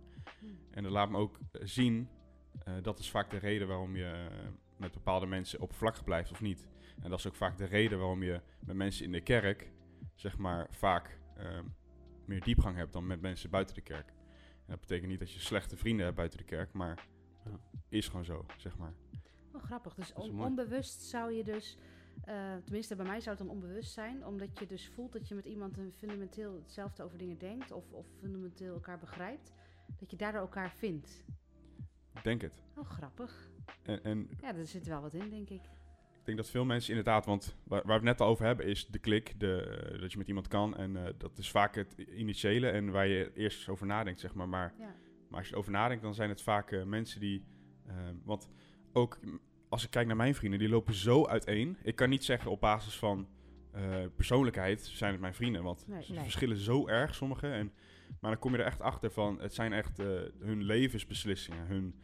En dat laat me ook eh, zien, eh, dat is vaak de reden waarom je eh, met bepaalde mensen oppervlakkig blijft of niet. En dat is ook vaak de reden waarom je met mensen in de kerk, zeg maar, vaak ehm, meer diepgang hebt dan met mensen buiten de kerk. En dat betekent niet dat je slechte vrienden hebt buiten de kerk, maar Ja. is gewoon zo, zeg maar. Oh, grappig. Dus on- onbewust zou je dus, eh, tenminste bij mij zou het dan onbewust zijn, omdat je dus voelt dat je met iemand een fundamenteel hetzelfde over dingen denkt of, of fundamenteel elkaar begrijpt, dat je daardoor elkaar vindt. Ik denk het. Oh, grappig. En, en Ja, daar zit wel wat in, denk ik. Ik denk dat veel mensen inderdaad, want waar, waar we het net al over hebben, is de klik, de, eh, dat je met iemand kan. En eh, dat is vaak het initiële en waar je eerst over nadenkt, zeg maar. Maar, Ja. maar als je erover nadenkt, dan zijn het vaak eh, mensen die... eh, want ook als ik kijk naar mijn vrienden, die lopen zo uiteen. Ik kan niet zeggen op basis van persoonlijkheid zijn het mijn vrienden, want Nee. ze Nee. verschillen zo erg, sommige. En, maar dan kom je er echt achter van, het zijn echt eh, hun levensbeslissingen, hun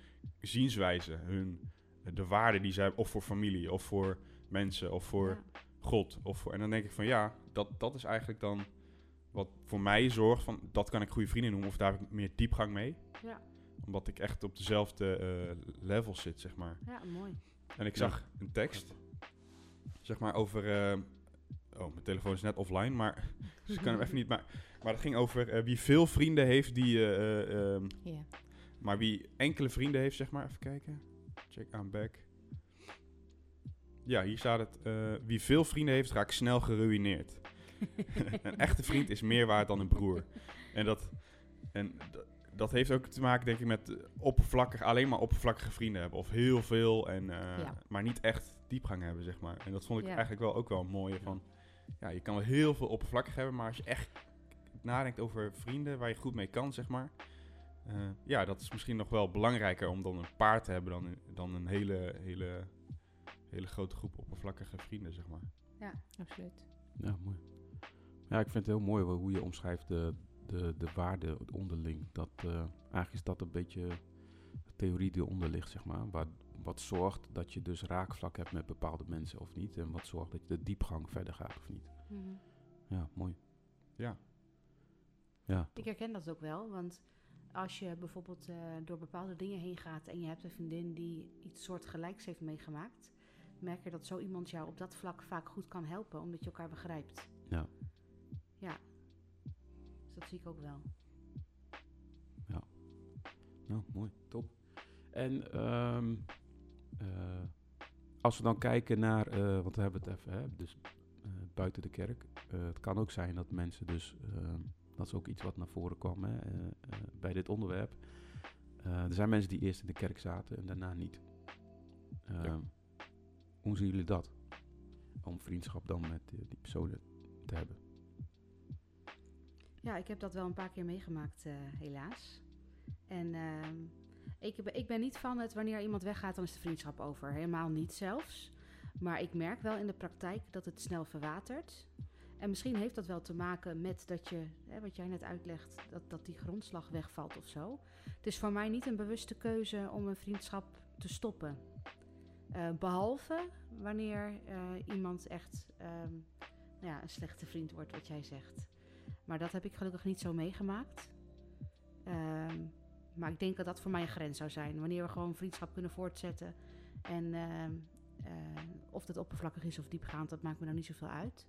zienswijze, hun, de waarden die zij hebben, of voor familie, of voor mensen, of voor Ja. God. Of voor, en dan denk ik van ja, dat, dat is eigenlijk dan wat voor mij zorgt van dat kan ik goede vrienden noemen, of daar heb ik meer diepgang mee. Ja. Omdat ik echt op dezelfde eh level zit, zeg maar. Ja, mooi. En ik Ja. zag een tekst, zeg maar over, eh, oh, mijn telefoon is net offline, maar dus ik kan hem even niet. Maar, maar het ging over eh, wie veel vrienden heeft die. eh, eh, ehm, maar wie enkele vrienden heeft, zeg maar. Even kijken. Check aan back. Ja, hier staat het. wie veel vrienden heeft, raakt snel geruineerd. een echte vriend is meer waard dan een broer. En dat, en dat heeft ook te maken, denk ik, met oppervlakkig, alleen maar oppervlakkige vrienden hebben. Of heel veel, en, Ja. maar niet echt diepgang hebben, zeg maar. En dat vond ik Ja. eigenlijk wel ook wel een mooie van... Ja, je kan wel heel veel oppervlakkig hebben, maar als je echt nadenkt over vrienden waar je goed mee kan, zeg maar... eh, ja, dat is misschien nog wel belangrijker om dan een paar te hebben dan, een- dan een hele, hele, hele grote groep oppervlakkige vrienden, zeg maar. Absoluut. Ja, mooi. Ja, ik vind het heel mooi hoe je omschrijft de, de, de waarde het onderling. Dat, eh, eigenlijk is dat een beetje de theorie die eronder ligt, zeg maar. Wat, wat zorgt dat je dus raakvlak hebt met bepaalde mensen of niet. En wat zorgt dat je de diepgang verder gaat of niet. Mhm. Ja, mooi. Ja. Ja, Ik herken dat ook wel, want als je bijvoorbeeld eh, door bepaalde dingen heen gaat en je hebt een vriendin die iets soortgelijks heeft meegemaakt, merk je dat zo iemand jou op dat vlak vaak goed kan helpen, omdat je elkaar begrijpt. Ja. Ja. Dus dat zie ik ook wel. nou, mooi. Top. En ehm, eh, als we dan kijken naar, eh, want we hebben het even, hè, dus eh, buiten de kerk. Eh, het kan ook zijn dat mensen dus, ehm, dat is ook iets wat naar voren kwam hè, eh, eh, bij dit onderwerp. Eh, er zijn mensen die eerst in de kerk zaten en daarna niet. Ehm, Hoe zien jullie dat? Om vriendschap dan met eh, die personen te hebben. Ja, ik heb dat wel een paar keer meegemaakt, eh, helaas. En ehm, ik, ik ben niet van het wanneer iemand weggaat, dan is de vriendschap over. Helemaal niet zelfs. Maar ik merk wel in de praktijk dat het snel verwatert. En misschien heeft dat wel te maken met dat je, hè, wat jij net uitlegt, dat, dat die grondslag wegvalt of zo. Het is voor mij niet een bewuste keuze om een vriendschap te stoppen. Eh, behalve wanneer eh, iemand echt ehm, nou ja, een slechte vriend wordt, wat jij zegt. Maar dat heb ik gelukkig niet zo meegemaakt. Ehm, maar ik denk dat dat voor mij een grens zou zijn. Wanneer we gewoon vriendschap kunnen voortzetten. En ehm, eh, of dat oppervlakkig is of diepgaand, dat maakt me nou niet zoveel uit.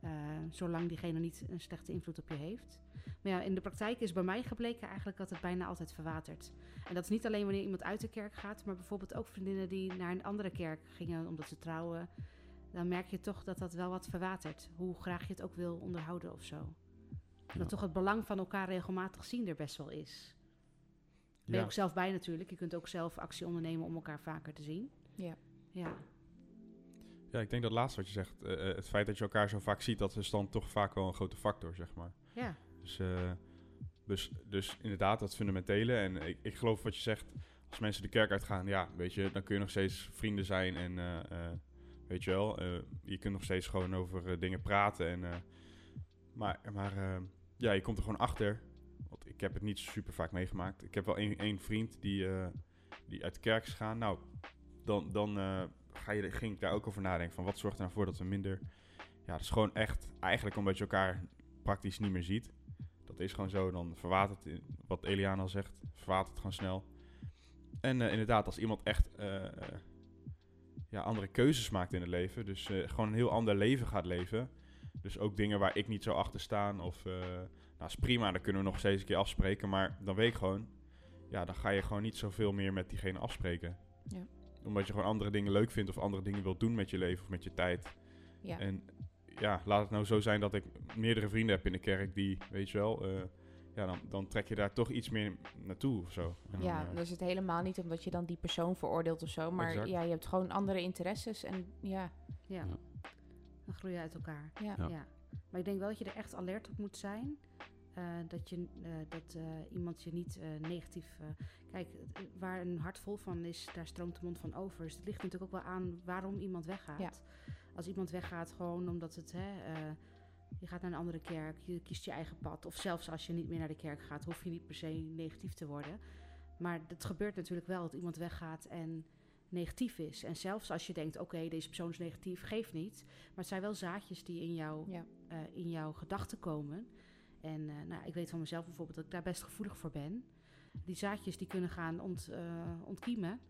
Eh, zolang diegene niet een slechte invloed op je heeft. Maar ja, in de praktijk is bij mij gebleken eigenlijk dat het bijna altijd verwatert. En dat is niet alleen wanneer iemand uit de kerk gaat, maar bijvoorbeeld ook vriendinnen die naar een andere kerk gingen omdat ze trouwen. Dan merk je toch dat dat wel wat verwatert. Hoe graag je het ook wil onderhouden of zo. Ja. Dat toch het belang van elkaar regelmatig zien er best wel is. Ben je Ja. ook zelf bij natuurlijk. Je kunt ook zelf actie ondernemen om elkaar vaker te zien. Ja. Ja, Ja, ik denk dat laatste wat je zegt, eh, eh, het feit dat je elkaar zo vaak ziet, dat is dan toch vaak wel een grote factor, zeg maar. ja. Dus, eh, dus, dus inderdaad, dat fundamentele. En ik, ik geloof wat je zegt, als mensen de kerk uitgaan, ja, weet je, dan kun je nog steeds vrienden zijn. En eh, eh, weet je wel, eh, je kunt nog steeds gewoon over dingen praten. En, eh, maar maar eh, ja, je komt er gewoon achter. Want ik heb het niet super vaak meegemaakt. Ik heb wel één, vriend die, eh, die uit de kerk is gegaan. Nou, dan, dan eh, ga je, ging ik daar ook over nadenken. Van wat zorgt er nou voor dat we minder... Ja, dat is gewoon echt eigenlijk omdat je elkaar praktisch niet meer ziet. Dat is gewoon zo. Dan verwatert het, wat Eliana al zegt, verwatert het gewoon snel. En eh, inderdaad, als iemand echt ja, andere keuzes maakt in het leven. Dus gewoon een heel ander leven gaat leven. Dus ook dingen waar ik niet zo achter sta. Of, nou is prima, dan kunnen we nog steeds een keer afspreken. Maar dan weet ik gewoon, ja, dan ga je gewoon niet zoveel meer met diegene afspreken. Ja. Omdat je gewoon andere dingen leuk vindt of andere dingen wilt doen met je leven of met je tijd. Ja. En ja, laat het nou zo zijn dat ik meerdere vrienden heb in de kerk die, weet je wel, eh, ja, dan, dan trek je daar toch iets meer naartoe of zo. En dan, Ja, eh, dus het helemaal niet omdat je dan die persoon veroordeelt of zo. Maar Exact. ja, je hebt gewoon andere interesses. En ja, ja. Ja. Dan groei je uit elkaar. ja. Ja. Ja. Maar ik denk wel dat je er echt alert op moet zijn. Eh, dat je, eh, dat eh, iemand je niet negatief. kijk, waar een hart vol van is, daar stroomt de mond van over. Dus het ligt natuurlijk ook wel aan waarom iemand weggaat. Ja. Als iemand weggaat gewoon omdat het. Hè, je gaat naar een andere kerk, je kiest je eigen pad. Of zelfs als je niet meer naar de kerk gaat, hoef je niet per se negatief te worden. Maar het gebeurt natuurlijk wel dat iemand weggaat en negatief is. En zelfs als je denkt, oké, deze persoon is negatief, geeft niet. Maar het zijn wel zaadjes die in, jou, Ja. in jouw gedachten komen. En eh, nou, ik weet van mezelf bijvoorbeeld dat ik daar best gevoelig voor ben. Die zaadjes die kunnen gaan ont, eh, ontkiemen.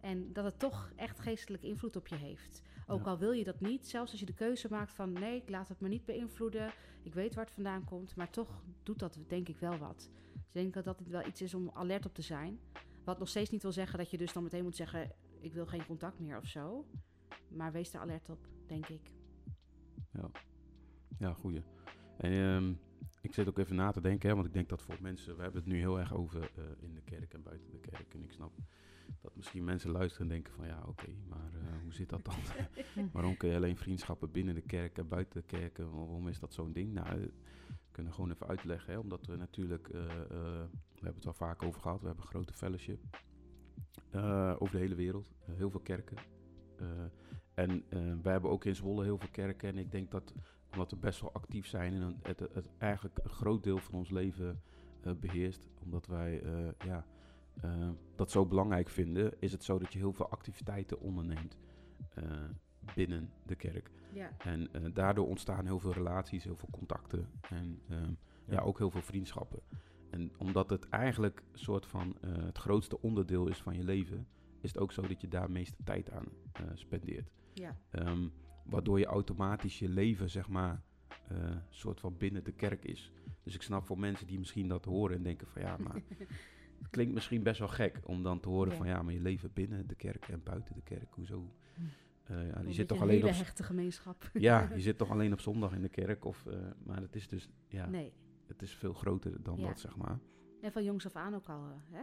En dat het toch echt geestelijke invloed op je heeft. Ook Ja. al wil je dat niet, zelfs als je de keuze maakt van nee, ik laat het me niet beïnvloeden. Ik weet waar het vandaan komt, maar toch doet dat denk ik wel wat. Dus ik denk dat dat wel iets is om alert op te zijn. Wat nog steeds niet wil zeggen dat je dus dan meteen moet zeggen, ik wil geen contact meer of zo. Maar wees daar alert op, denk ik. Ja, goeie. En ehm, ik zit ook even na te denken, hè, want ik denk dat voor mensen, we hebben het nu heel erg over eh, in de kerk en buiten de kerk. En ik snap dat misschien mensen luisteren en denken van ja, oké, maar eh, hoe zit dat dan? Waarom kun je alleen vriendschappen binnen de kerk en buiten de kerk? En waarom is dat zo'n ding? Nou, eh, we kunnen gewoon even uitleggen, hè, omdat we natuurlijk, we hebben het al vaak over gehad, we hebben een grote fellowship over de hele wereld, heel veel kerken. En wij hebben ook in Zwolle heel veel kerken en ik denk dat omdat we best wel actief zijn en het, het eigenlijk een groot deel van ons leven eh, beheerst, omdat wij eh, ja, eh, dat zo belangrijk vinden, is het zo dat je heel veel activiteiten onderneemt binnen de kerk. Ja, En daardoor ontstaan heel veel relaties, heel veel contacten en ehm, ja. Ja. ook heel veel vriendschappen. En omdat het eigenlijk een soort van het grootste onderdeel is van je leven, is het ook zo dat je daar meeste tijd aan spendeert. ja, Ehm, waardoor je automatisch je leven, zeg maar, eh soort van binnen de kerk is. Dus ik snap voor mensen die misschien dat horen en denken van ja, maar het klinkt misschien best wel gek om dan te horen Ja. van ja, maar je leven binnen de kerk en buiten de kerk, hoezo? Hm. Eh, ja, je zit toch een alleen hele op, hechte gemeenschap. ja, je zit toch alleen op zondag in de kerk, of, eh, maar het is dus, ja, Nee. het is veel groter dan Ja. dat, zeg maar. En van jongs af aan ook al, hè?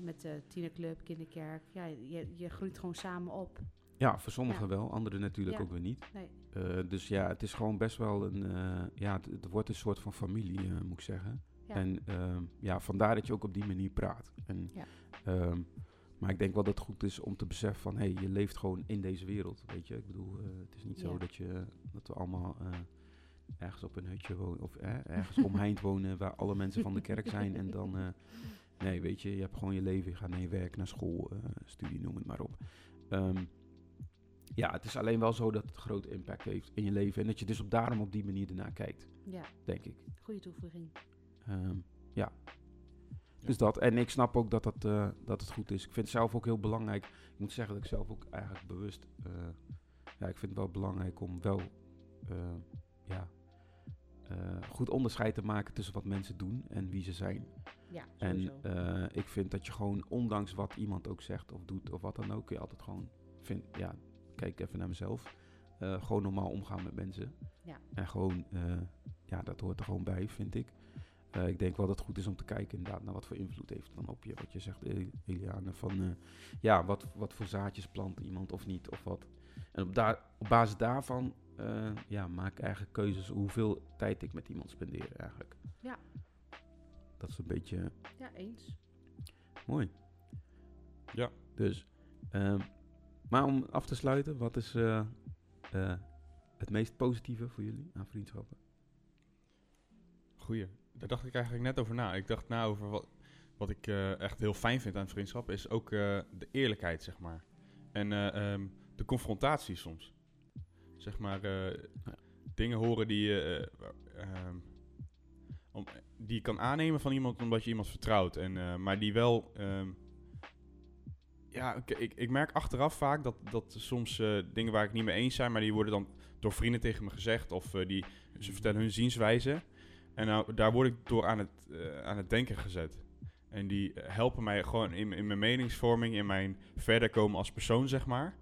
Met de tienerclub, kinderkerk. Ja, je, je groeit gewoon samen op. Ja, voor sommigen Ja. wel, anderen natuurlijk Ja. ook weer niet. Nee. Eh, dus ja, het is gewoon best wel een, eh, ja, het, het wordt een soort van familie, eh, moet ik zeggen. Ja. En ehm, ja, vandaar dat je ook op die manier praat. En, ehm, maar ik denk wel dat het goed is om te beseffen van, hé, hey, je leeft gewoon in deze wereld, weet je. Ik bedoel, het is niet zo dat, je, dat we allemaal ergens op een hutje wonen, of eh, ergens omheind wonen waar alle mensen van de kerk zijn. En dan, nee, weet je, je hebt gewoon je leven, je gaat naar je werk, naar school, studie, noem het maar op. Ehm, ja, het is alleen wel zo dat het grote impact heeft in je leven. En dat je dus op daarom op die manier ernaar kijkt, Ja, denk ik. goede toevoeging. Ehm, ja. Dus dat. En ik snap ook dat, dat, eh, dat het goed is. Ik vind het zelf ook heel belangrijk. Ik moet zeggen dat ik zelf ook eigenlijk bewust... eh, ja, ik vind het wel belangrijk om wel... eh, ja, eh, goed onderscheid te maken tussen wat mensen doen en wie ze zijn. Ja, En eh, ik vind dat je gewoon, ondanks wat iemand ook zegt of doet of wat dan ook, je altijd gewoon vindt, ja, kijk even naar mezelf. eh, gewoon normaal omgaan met mensen. Ja. En gewoon, eh, ja, dat hoort er gewoon bij, vind ik. Eh, ik denk wel dat het goed is om te kijken inderdaad naar wat voor invloed heeft dan op je, wat je zegt, El- Eliane, van eh, ja, wat, wat voor zaadjes plant iemand of niet of wat. En op, daar, op basis daarvan eh, ja, maak ik eigenlijk keuzes hoeveel tijd ik met iemand spendeer eigenlijk. Ja. Dat is een beetje ja, eens. Mooi. Ja. Dus, ehm, maar om af te sluiten, wat is eh, eh, het meest positieve voor jullie aan vriendschappen? Goeie. Daar dacht ik eigenlijk net over na. Ik dacht na over wat, wat ik eh, echt heel fijn vind aan vriendschap, is ook de eerlijkheid, zeg maar. En eh, ehm, de confrontatie soms. Zeg maar, dingen horen die je, eh, ehm, om, die je kan aannemen van iemand omdat je iemand vertrouwt. En, maar die wel... ehm, ja, ik, ik, ik merk achteraf vaak dat, dat soms eh, dingen waar ik niet mee eens zijn, maar die worden dan door vrienden tegen me gezegd. Of eh, die, ze vertellen hun zienswijze. En nou, daar word ik door aan het, eh, aan het denken gezet. En die helpen mij gewoon in, in mijn meningsvorming, in mijn verder komen als persoon, zeg maar.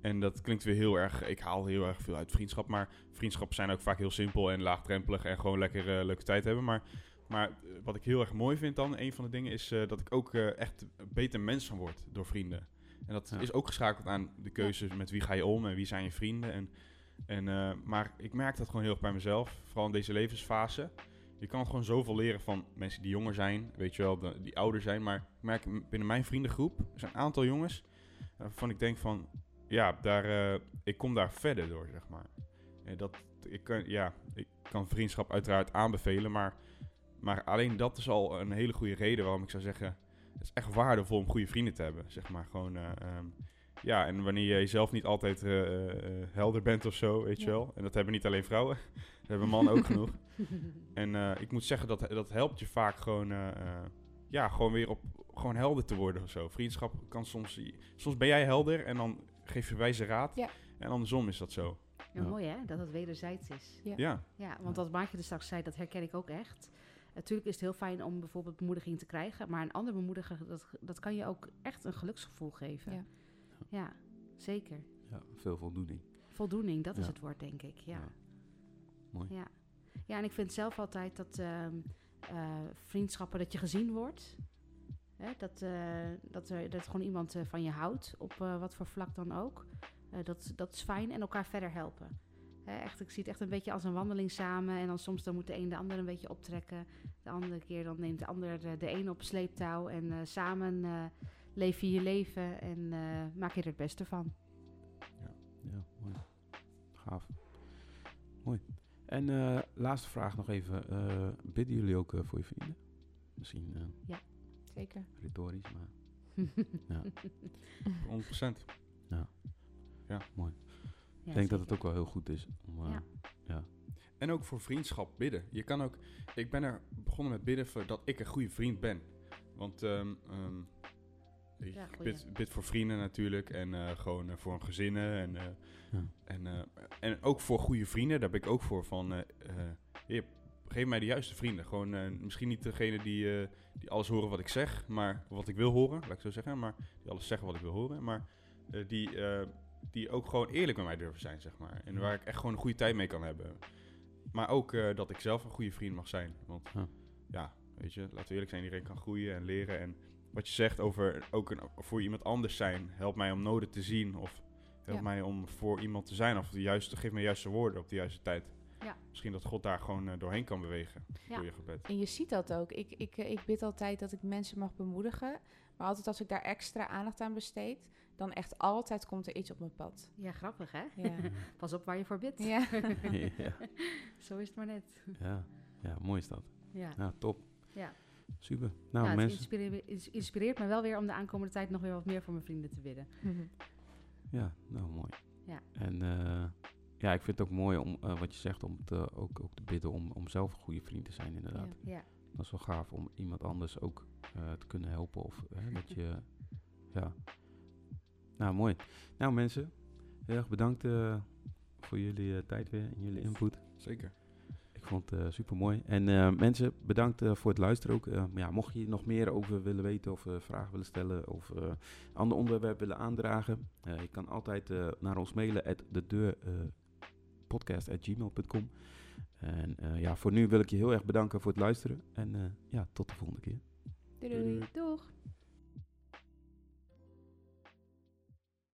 En dat klinkt weer heel erg, ik haal heel erg veel uit vriendschap. Maar vriendschappen zijn ook vaak heel simpel en laagdrempelig en gewoon lekker leuke tijd hebben. Maar, maar eh, wat ik heel erg mooi vind dan, een van de dingen, is eh, dat ik ook eh, echt een beter mens van word door vrienden. En dat Ja. is ook geschakeld aan de keuzes met wie ga je om en wie zijn je vrienden. En, en, maar ik merk dat gewoon heel erg bij mezelf, vooral in deze levensfase. Je kan gewoon zoveel leren van mensen die jonger zijn, weet je wel, de- die ouder zijn. Maar ik merk binnen mijn vriendengroep, er zijn een aantal jongens waarvan ik denk van, ja, daar, ik kom daar verder door, zeg maar. En dat, ik, kan, ja, ik kan vriendschap uiteraard aanbevelen, maar, maar alleen dat is al een hele goede reden waarom ik zou zeggen, het is echt waardevol om goede vrienden te hebben, zeg maar. Gewoon, eh, ehm, ja, en wanneer je zelf niet altijd eh, eh, helder bent of zo, weet je Ja. wel. En dat hebben niet alleen vrouwen, dat hebben mannen ook genoeg. En eh, ik moet zeggen, dat, dat helpt je vaak gewoon, eh, eh, ja, gewoon weer op, gewoon helder te worden of zo. Vriendschap kan soms, soms ben jij helder en dan geef je wijze raad. Ja. En andersom is dat zo. Ja, Ja. Mooi hè, dat het wederzijds is. Ja. Ja, Ja, want wat Maartje er straks zei, dat herken ik ook echt. Natuurlijk is het heel fijn om bijvoorbeeld bemoediging te krijgen, maar een ander bemoedigen, dat, dat kan je ook echt een geluksgevoel geven. Ja. Ja, zeker. Ja, veel voldoening. Voldoening, dat is het woord, denk ik. Ja. Ja. Mooi. Ja. ja, en ik vind zelf altijd dat ehm, eh, vriendschappen, dat je gezien wordt. Hè, dat, eh, dat, er, dat gewoon iemand eh, van je houdt, op eh, wat voor vlak dan ook. Eh, dat, dat is fijn en elkaar verder helpen. Hè, echt, ik zie het echt een beetje als een wandeling samen. En dan soms dan moet de een de ander een beetje optrekken. De andere keer dan neemt de ander de, de een op sleeptouw. En eh, samen eh, leef je je leven en eh, maak je er het beste van. Ja, mooi. Gaaf. Mooi. En eh, laatste vraag nog even. eh, bidden jullie ook voor je vrienden? Misschien eh, Zeker. retorisch, maar 100%. mooi. Ja, ik denk dat het ook wel heel goed is. Om, eh, Ja. En ook voor vriendschap bidden. Je kan ook. Ik ben er begonnen met bidden voor dat ik een goede vriend ben. Want ehm, ehm, ik Ja, bid, bid voor vrienden natuurlijk. En eh, gewoon eh, voor een gezinnen. En, eh, Ja. en, eh, en ook voor goede vrienden. Daar ben ik ook voor van. eh, eh, Heer, geef mij de juiste vrienden. Gewoon eh, misschien niet degene die, eh, die alles horen wat ik zeg. Maar wat ik wil horen, laat ik zo zeggen. Maar die alles zeggen wat ik wil horen. Maar eh, die, eh, die ook gewoon eerlijk met mij durven zijn, zeg maar. En waar ik echt gewoon een goede tijd mee kan hebben. Maar ook eh, dat ik zelf een goede vriend mag zijn. Want Ja. ja, weet je, laten we eerlijk zijn, iedereen kan groeien en leren. En wat je zegt over ook een, voor iemand anders zijn, helpt mij om noden te zien. Of helpt Ja. mij om voor iemand te zijn. Of de juiste, geef me de juiste woorden op de juiste tijd. Ja. Misschien dat God daar gewoon eh, doorheen kan bewegen Ja. door je gebed. En je ziet dat ook. Ik, ik, eh, ik bid altijd dat ik mensen mag bemoedigen. Maar altijd als ik daar extra aandacht aan besteed, dan echt altijd komt er iets op mijn pad. Ja, grappig hè? Ja. Pas op waar je voor bidt. ja. ja. Zo is het maar net. Ja. ja, mooi is dat. Ja. Ja, top. Ja. Super. Nou, Nou, het mensen. inspireert, ins- inspireert me wel weer om de aankomende tijd nog weer wat meer voor mijn vrienden te bidden. Ja, nou mooi. Ja. En eh, ja, ik vind het ook mooi om eh, wat je zegt, om te, ook, ook te bidden om, om zelf een goede vriend te zijn, inderdaad. Ja. Dat is wel gaaf om iemand anders ook eh, te kunnen helpen. Of eh, dat je. Ja. Nou, mooi. Nou, mensen, heel erg bedankt eh, voor jullie eh, tijd weer en jullie input. Zeker. Ik vond het super mooi. En mensen, bedankt voor het luisteren ook. Ja, mocht je nog meer over willen weten of vragen willen stellen of ander onderwerp willen aandragen, je kan altijd naar ons mailen at de deur podcast@gmail.com. En eh, ja, voor nu wil ik je heel erg bedanken voor het luisteren en eh, ja, tot de volgende keer. Doei doei. Doeg!